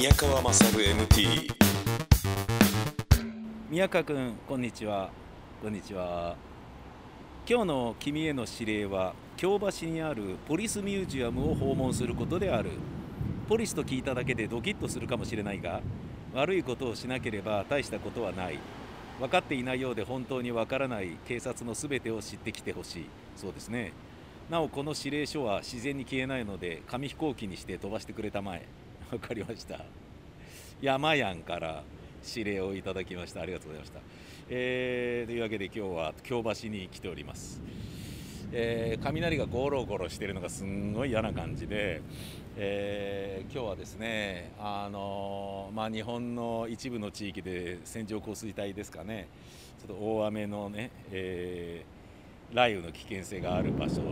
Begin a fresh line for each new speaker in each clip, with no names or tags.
宮川勝 MT
宮川君こんにちは。こんにちは。今日の君への指令は京橋にあるポリスミュージアムを訪問することである。ポリスと聞いただけでドキッとするかもしれないが悪いことをしなければ大したことはない。分かっていないようで本当に分からない。警察の全てを知ってきてほしい。そうですね。なおこの指令書は自然に消えないので紙飛行機にして飛ばしてくれたまえ。わかりました。山やんから指令をいただきました。ありがとうございました、えー、というわけで今日は京橋に来ております。えー、雷がゴロゴロしてるのがすんごい嫌な感じで、えー、今日はですね、あのまあ、日本の一部の地域で線状降水帯ですかね。ちょっと大雨のね、えー、雷雨の危険性がある場所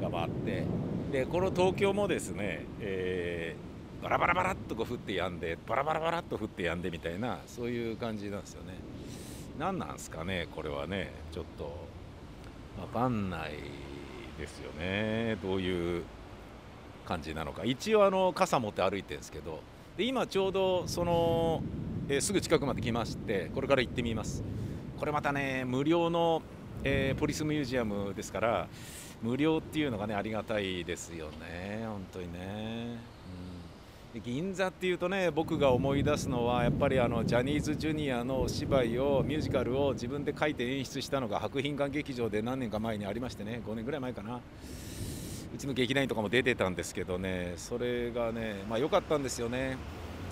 があってでこの東京もですね、えー、バラバラバラっとこう降ってやんでバラバラバラっと降ってやんでみたいなそういう感じなんですよね。何なんすかねこれはね。ちょっと分かんないですよね。どういう感じなのか。一応あの傘持って歩いてるんですけどで今ちょうどその、えー、すぐ近くまで来ましてこれから行ってみます。これまたね無料の、えー、ポリスミュージアムですから無料っていうのがねありがたいですよね。本当にね。銀座っていうとね僕が思い出すのはやっぱりあのジャニーズジュニアのお芝居をミュージカルを自分で書いて演出したのが博品館劇場で何年か前にありましてね5年ぐらい前かな。うちの劇団員とかも出てたんですけどねそれがねまあ良かったんですよね。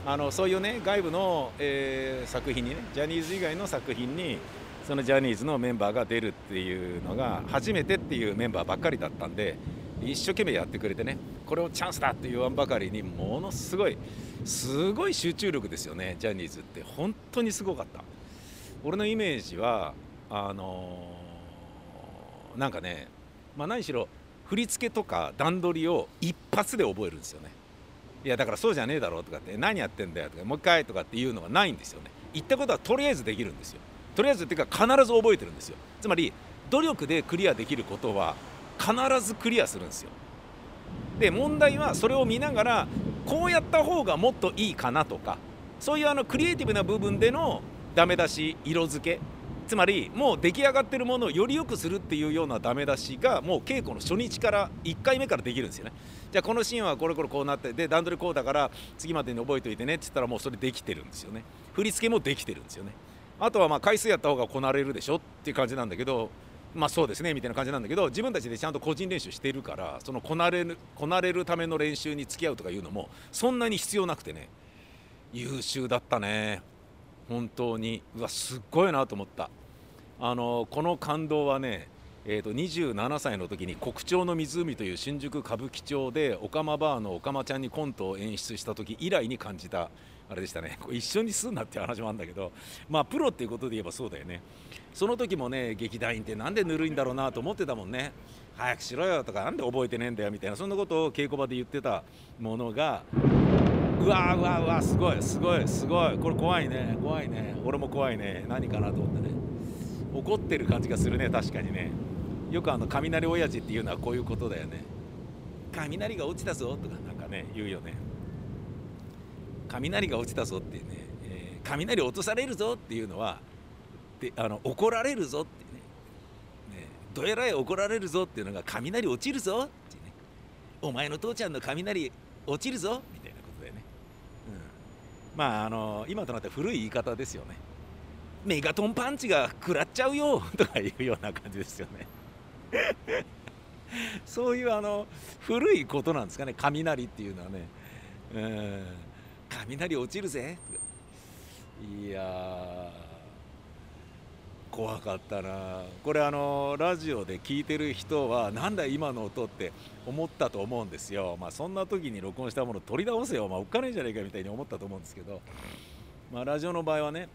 あのそういうね外部の、えー、作品にねジャニーズ以外の作品にそのジャニーズのメンバーが出るっていうのが初めてっていうメンバーばっかりだったんで一生懸命やってくれてねこれをチャンスだって言わんばかりにものすごいすごい集中力ですよねジャニーズって。本当にすごかった。俺のイメージはあのー、なんかね、まあ、何しろ振り付けとか段取りを一発で覚えるんですよね。いやだからそうじゃねえだろうとかって何やってんだよとかもう一回とかっていうのがないんですよね。言ったことはとりあえずできるんですよ。とりあえずっていうか必ず覚えてるんですよ。つまり努力でクリアできることは必ずクリアするんですよ。で問題はそれを見ながらこうやった方がもっといいかなとかそういうあのクリエイティブな部分でのダメ出し色付けつまりもう出来上がってるものをより良くするっていうようなダメ出しがもう稽古の初日から1回目からできるんですよね。じゃあこのシーンはこれこれこうなってで段取りこうだから次までに覚えておいてねって言ったらもうそれできてるんですよね。振り付けもできてるんですよね。あとはまあ回数やった方がこなれるでしょっていう感じなんだけどまあそうですねみたいな感じなんだけど自分たちでちゃんと個人練習してるからそのこなれるこなれるための練習に付き合うとかいうのもそんなに必要なくてね。優秀だったね。本当に。うわすっごいなと思った。あのこの感動はねえーと、27歳の時に「国鳥の湖」という新宿歌舞伎町でオカマバーのオカマちゃんにコントを演出した時以来に感じたあれでしたね。一緒にすんなっていう話もあるんだけどまあプロっていうことで言えばそうだよね。その時もね劇団員ってなんでぬるいんだろうなと思ってたもんね。早くしろよとかなんで覚えてねえんだよみたいなそんなことを稽古場で言ってたものがうわうわうわすごいすごいすごいこれ怖いね怖いね俺も怖いね何かなと思ってね。怒ってる感じがするね確かにね。よくあの雷親父っていうのはこういうことだよね。雷が落ちたぞとかなんかね言うよね。雷が落ちたぞってね、えー、雷落とされるぞっていうのはであの怒られるぞってねねどえらい怒られるぞっていうのが雷落ちるぞってねお前の父ちゃんの雷落ちるぞみたいなことだよね、うん、まああの今となって古い言い方ですよね。メガトンパンチが食らっちゃうよ とかいうような感じですよね。そういうあの古いことなんですかね雷っていうのはね、うん、雷落ちるぜ。いや怖かったな。これあのラジオで聞いてる人はなんだ今の音って思ったと思うんですよ。まあそんな時に録音したもの取り直せよ。まあおっかねえじゃねえかみたいに思ったと思うんですけど。まあラジオの場合はね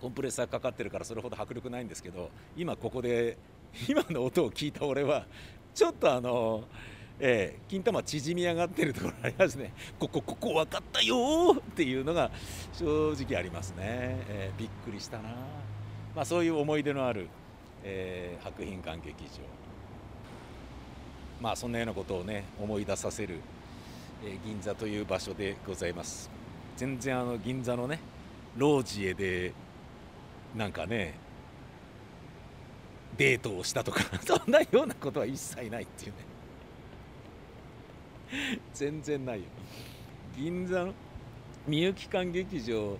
コンプレッサーかかってるからそれほど迫力ないんですけど今ここで今の音を聞いた俺はちょっとあのえー、金玉縮み上がってるところありますね、ここ、ここ分かったよっていうのが正直ありますね、えー、びっくりしたな、まあ、そういう思い出のある、えー、博品館劇場、まあ、そんなようなことをね思い出させる、えー、銀座という場所でございます。全然あの銀座のねロージエでなんかねデートをしたとか そんなようなことは一切ないっていうね。全然ないよ。銀座のみゆき館劇場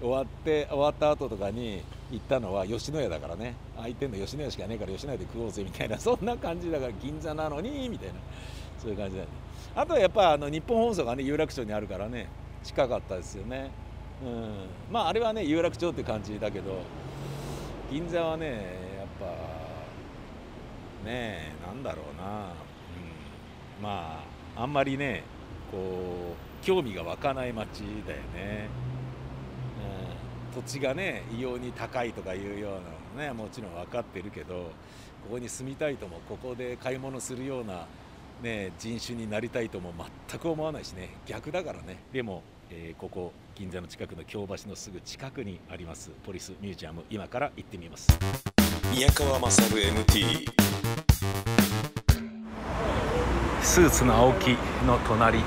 終わって終わった後とかに行ったのは吉野家だからね。空いてんの吉野家しかねえから吉野家で食おうぜみたいな。そんな感じだから銀座なのにみたいな。そういう感じだよね。あとはやっぱあの日本放送がね有楽町にあるからね近かったですよね。うん。まああれはね有楽町って感じだけど銀座はねやっぱねえなんだろうな、うん、まああんまりねこう興味が湧かない街だよね、うん、土地がね異様に高いとかいうようなのねもちろん分かってるけどここに住みたいともここで買い物するような、ね、人種になりたいとも全く思わないしね。逆だからね。でも、えーここ銀座の近くの京橋のすぐ近くにありますポリスミュージアム今から行ってみます。
宮川勝 MT
スーツの青木の隣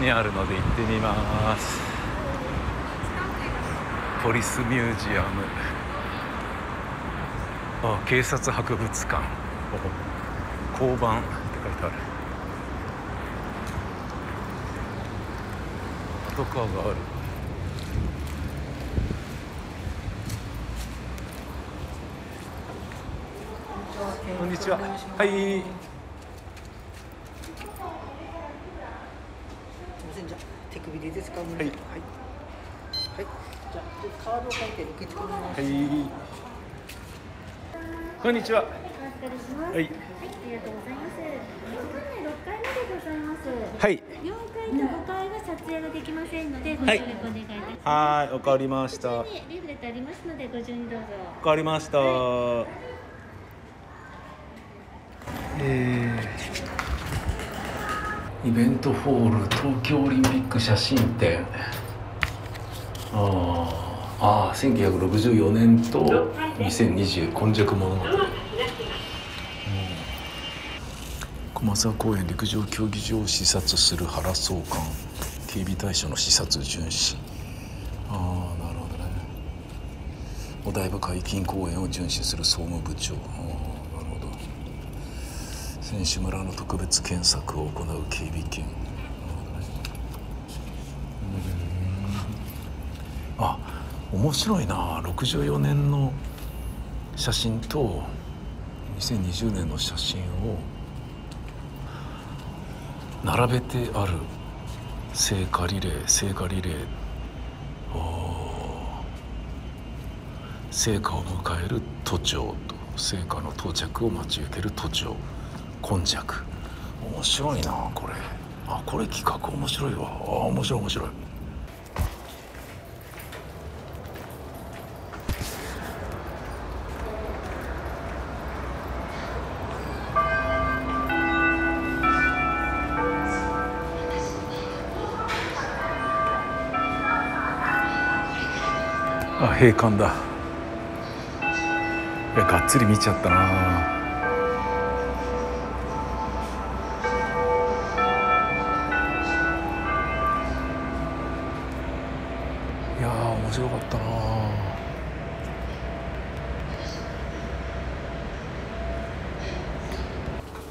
にあるので行ってみます。ポリスミュージアム。あ警察博物館。交番って書いてある。パトカーがある。こんにちは。はい
すみませんじゃあ手首でいいですかはい。はい、はい、じゃあカードを書いて受け付けます。
はい。こんにちは。
お疲れします。
はい。
ありがとうございます。6階までございます。
はい。
4階と5階は撮影ができませんので、ご協力お願いいたします。
はいわかりました。わ
こちらにリーフレットありますので、ご順にどうぞ。
かりました。えーイベントホール東京オリンピック写真展。ああ1964年と2020今昔物語。駒沢公園陸上競技場を視察する原総監警備対象の視察巡視。ああなるほどね。お台場海浜公園を巡視する総務部長。ああ選手村の特別検索を行う警備犬。あ面白いな。64年の写真と2020年の写真を並べてある聖火リレー聖火リレー。あー。聖火を迎える都庁と聖火の到着を待ち受ける都庁。今昔面白いなこれ。あこれ企画面白いわ。あ面白い面白い。あ閉館だ。いやがっつり見ちゃったな。やー面白かったな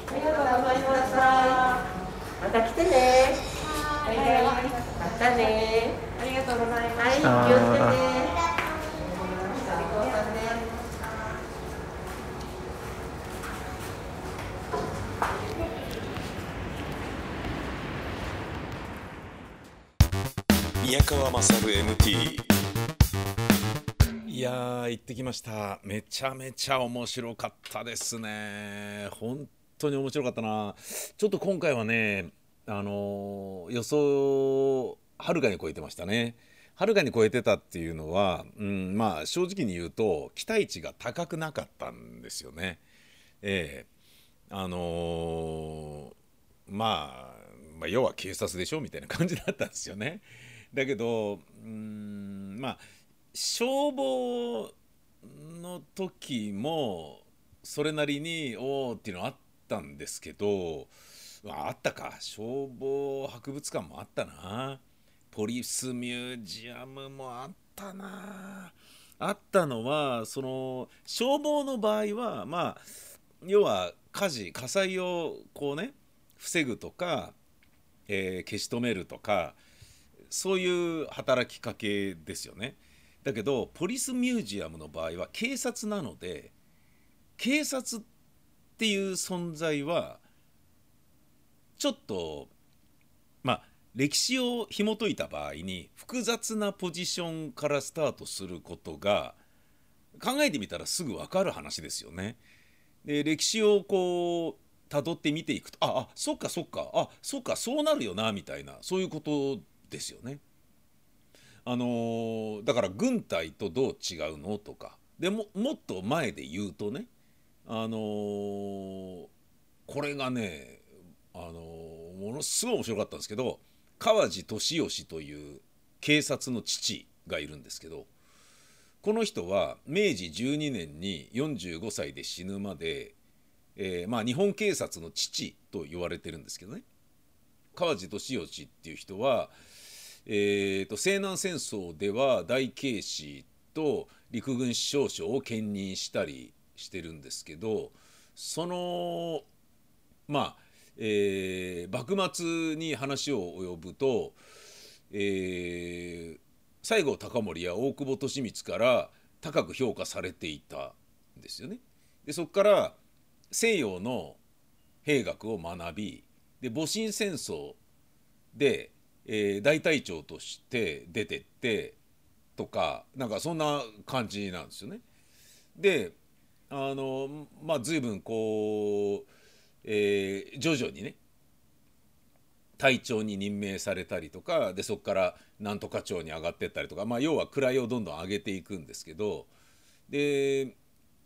ありがとうございました。また来てね。はい、またね。ありがとうございます。はい、気をつけて。
宮川勝 MT
いやー行ってきました。めちゃめちゃ面白かったですね。本当に面白かったな。ちょっと今回はねあの予想はるかに超えてましたね。はるかに超えてたっていうのは、うん、まあ正直に言うと期待値が高くなかったんですよね。ええ。あのーまあまあ要は警察でしょみたいな感じだったんですよね。だけどうんまあ消防の時もそれなりにおおっていうのはあったんですけどああったか。消防博物館もあったな。ポリスミュージアムもあったな。あったのはその消防の場合はまあ要は火事火災をこうね防ぐとか、えー消し止めるとかそういう働きかけですよね。だけどポリスミュージアムの場合は警察なので警察っていう存在はちょっとまあ歴史を紐解いた場合に複雑なポジションからスタートすることが考えてみたらすぐ分かる話ですよね。で歴史をこう辿って見ていくとああそっかそっかあそっかそうなるよなみたいなそういうことですよね。あのーだから軍隊とどう違うのとか。でももっと前で言うとねあのーこれがね、あのーものすごい面白かったんですけど川地俊義という警察の父がいるんですけどこの人は明治12年に45歳で死ぬまで、えーまあ、日本警察の父と言われてるんですけどね。川地俊義っていう人は、えーと西南戦争では大警視と陸軍少将を兼任したりしてるんですけどそのまあ、えー幕末に話を及ぶと、えー西郷隆盛や大久保利光から高く評価されていたんですよね。でそこから西洋の兵学を学びで戊辰戦争で、えー大隊長として出てってとかなんかそんな感じなんですよね。であのまあ随分こう、えー徐々にね隊長に任命されたりとかでそこからなんとか長に上がってったりとか、まあ、要は位をどんどん上げていくんですけどで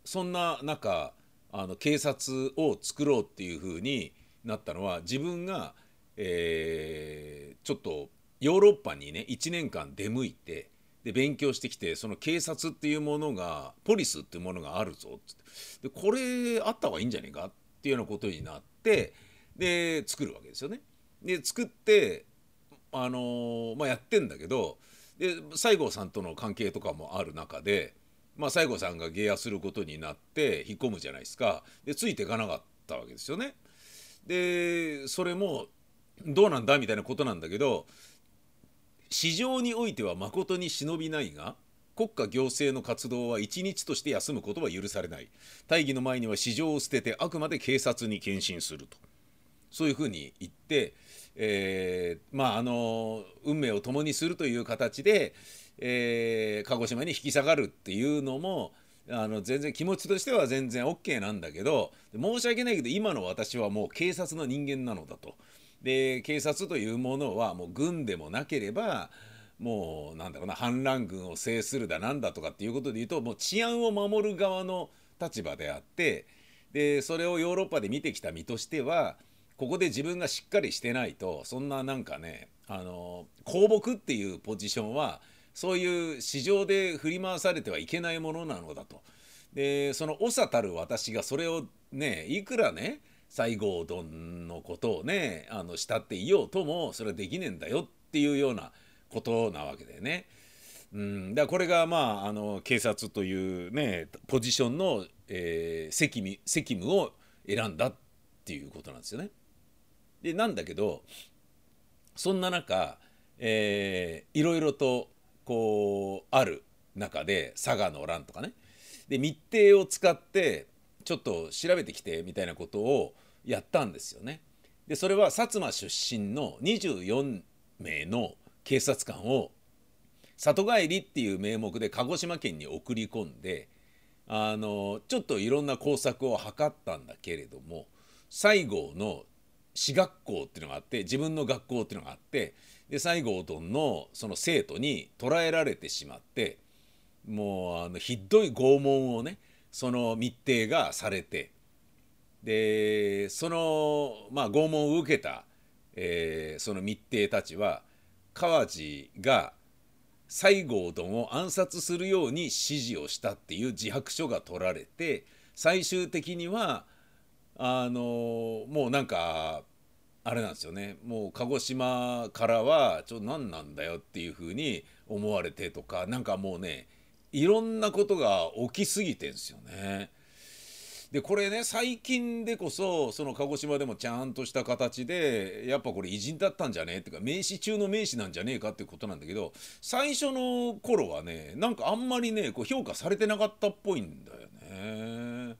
そんな中あの警察を作ろうっていう風になったのは自分が、えーちょっとヨーロッパにね1年間出向いてで勉強してきてその警察っていうものがポリスっていうものがあるぞってでこれあった方がいいんじゃねえかっていうようなことになってで作るわけですよね。で作ってあのーまあ、やってんだけどで西郷さんとの関係とかもある中で、まあ、西郷さんが下野することになって引っ込むじゃないですかでついていかなかったわけですよね。でそれもどうなんだみたいなことなんだけど市場においては誠に忍びないが国家行政の活動は一日として休むことは許されない大義の前には市場を捨ててあくまで警察に献身するとそういうふうに言って、えーまああの運命を共にするという形で、えー鹿児島に引き下がるっていうのもあの全然気持ちとしては全然 OK なんだけど申し訳ないけど今の私はもう警察の人間なのだと。で警察というものはもう軍でもなければもうなんだろうな反乱軍を制するだなんだとかっていうことで言うともう治安を守る側の立場であってでそれをヨーロッパで見てきた身としてはここで自分がしっかりしてないとそんななんかねあの公僕っていうポジションはそういう市場で振り回されてはいけないものなのだと。でその長たる私がそれをねいくらね西郷どんのことをねあの慕っていようともそれはできねえんだよっていうようなことなわけでね。うん、だこれがまああの警察というねポジションの、えー責務責務を選んだっていうことなんですよね。でなんだけどそんな中、えーいろいろとこうある中で佐賀の乱とかねで密偵を使ってちょっと調べてきてみたいなことをやったんですよね。でそれは薩摩出身の24名の警察官を里帰りっていう名目で鹿児島県に送り込んであのちょっといろんな工作を図ったんだけれども西郷の私学校っていうのがあって自分の学校っていうのがあってで西郷どんのその生徒に捕らえられてしまってもうあのひどい拷問をねその密偵がされてでその、まあ、拷問を受けた、えーその密偵たちは川地が西郷どんを暗殺するように指示をしたっていう自白書が取られて最終的にはあのもうなんかあれなんですよね。もう鹿児島からはちょっと何なんだよっていう風に思われてとかなんかもうねいろんなことが起きすぎてんすよね。でこれね最近でこそその鹿児島でもちゃんとした形でやっぱこれ偉人だったんじゃねえっていうか名士中の名士なんじゃねえかっていうことなんだけど最初の頃はねなんかあんまりねこう評価されてなかったっぽいんだよね。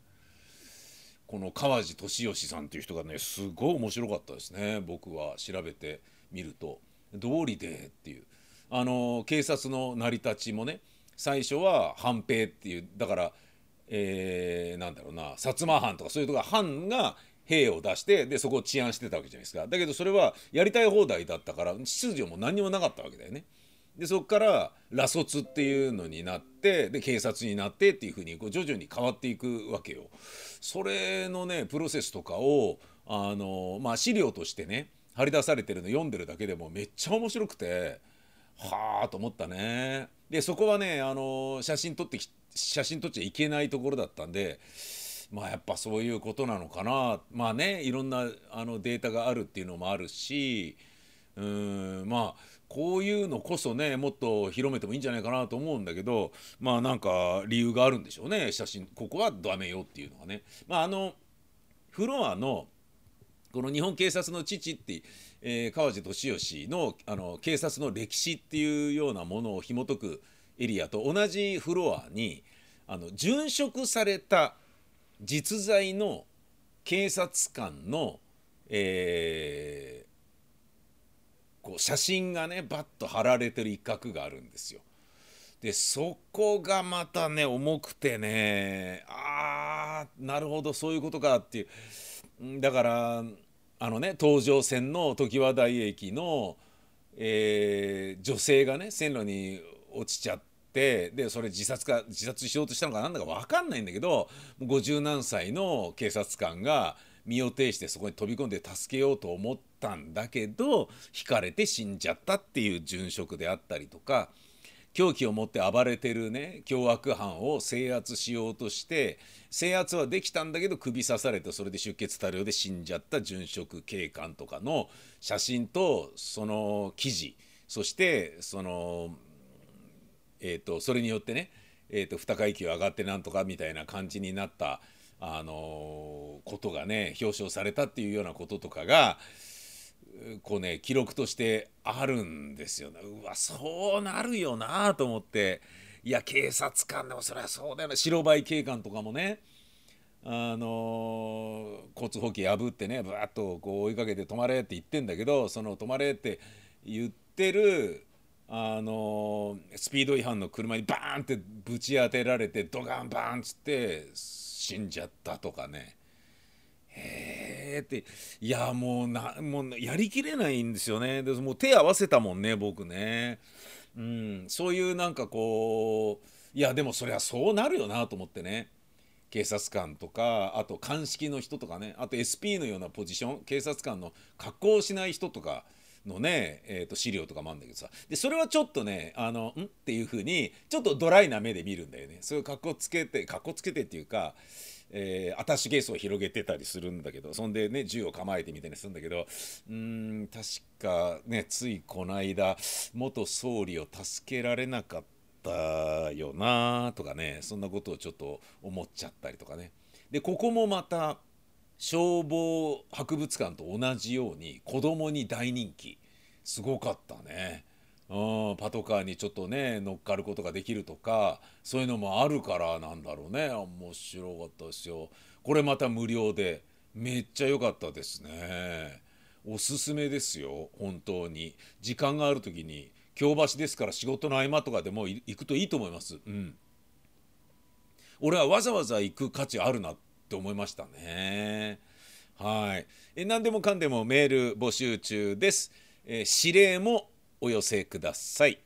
この川地俊義さんっていう人がねすごい面白かったですね僕は調べてみると「道理で」っていうあの警察の成り立ちもね最初は藩兵っていうだからえー、なんだろうな薩摩藩とかそういうとこ藩が兵を出してでそこを治安してたわけじゃないですかだけどそれはやりたい放題だったから秩序も何にもなかったわけだよね。でそこから裸卒っていうのになってで警察になってっていうふうにこう徐々に変わっていくわけよ。それのねプロセスとかをあの、まあ、資料としてね張り出されてるの読んでるだけでもめっちゃ面白くてはあと思ったね。でそこはねあの写真撮って写真撮っちゃいけないところだったんでまあやっぱそういうことなのかなまあねいろんなあのデータがあるっていうのもあるしうんまあこういうのこそねもっと広めてもいいんじゃないかなと思うんだけどまあなんか理由があるんでしょうね写真ここはダメよっていうのはね。まああのフロアのこの日本警察の父って、えー、川地俊義のあの警察の歴史っていうようなものを紐解くエリアと同じフロアにあの殉職された実在の警察官の、えー、こう写真がねバッと貼られてる一角があるんですよ。でそこがまたね重くてねあーなるほどそういうことかっていうだからあのね東上線の常盤台駅の、えー、女性がね線路に落ちちゃってでそれ自殺か自殺しようとしたのか何だか分かんないんだけど50何歳の警察官が身を挺してそこに飛び込んで助けようと思ったんだけど引かれて死んじゃったっていう殉職であったりとか凶器を持って暴れてるね凶悪犯を制圧しようとして制圧はできたんだけど首刺されてそれで出血多量で死んじゃった殉職警官とかの写真とその記事そしてそのえーと、それによってね、えーと、2階級上がってなんとかみたいな感じになった、あの、ことがね表彰されたっていうようなこととかがこうね記録としてあるんですよね。うわそうなるよなと思って。いや警察官でもそれはそうだよね。白バイ警官とかもね。あのー、交通法規破ってねぶわっとこう追いかけて止まれって言ってんだけどその止まれって言ってるあのスピード違反の車にバーンってぶち当てられてドガンバーンっつって死んじゃったとかね。へえっていやもうなもうやりきれないんですよね。でもう手合わせたもんね僕ね。うんそういうなんかこういやでもそりゃそうなるよなと思ってね。警察官とかあと鑑識の人とかね。あと SP のようなポジション。警察官の格好をしない人とかのね、えー、と資料とかもあるんだけどさ。でそれはちょっとねあのん？っていう風にちょっとドライな目で見るんだよね。そういう格好つけて格好つけてっていうかえー、アタッシュケースを広げてたりするんだけどそんでね銃を構えてみたいにするんだけどうん確かねついこの間元総理を助けられなかったよなとかねそんなことをちょっと思っちゃったりとかねでここもまた消防博物館と同じように子供に大人気すごかったね。うん、パトカーにちょっとね乗っかることができるとかそういうのもあるからなんだろうね面白かったですよこれまた無料でめっちゃ良かったですねおすすめですよ本当に時間がある時に京橋ですから仕事の合間とかでも行くといいと思いますうん俺はわざわざ行く価値あるなって思いましたね。はい。え何でもかんでもメール募集中です。え、指令もお寄せください。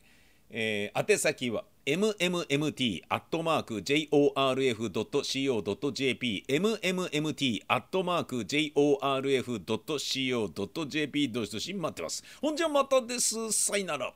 えー、宛先は mmmt.jorf.co.jp mmmt.jorf.co.jp どしどし待ってます。ほんじゃまたです。さいなら。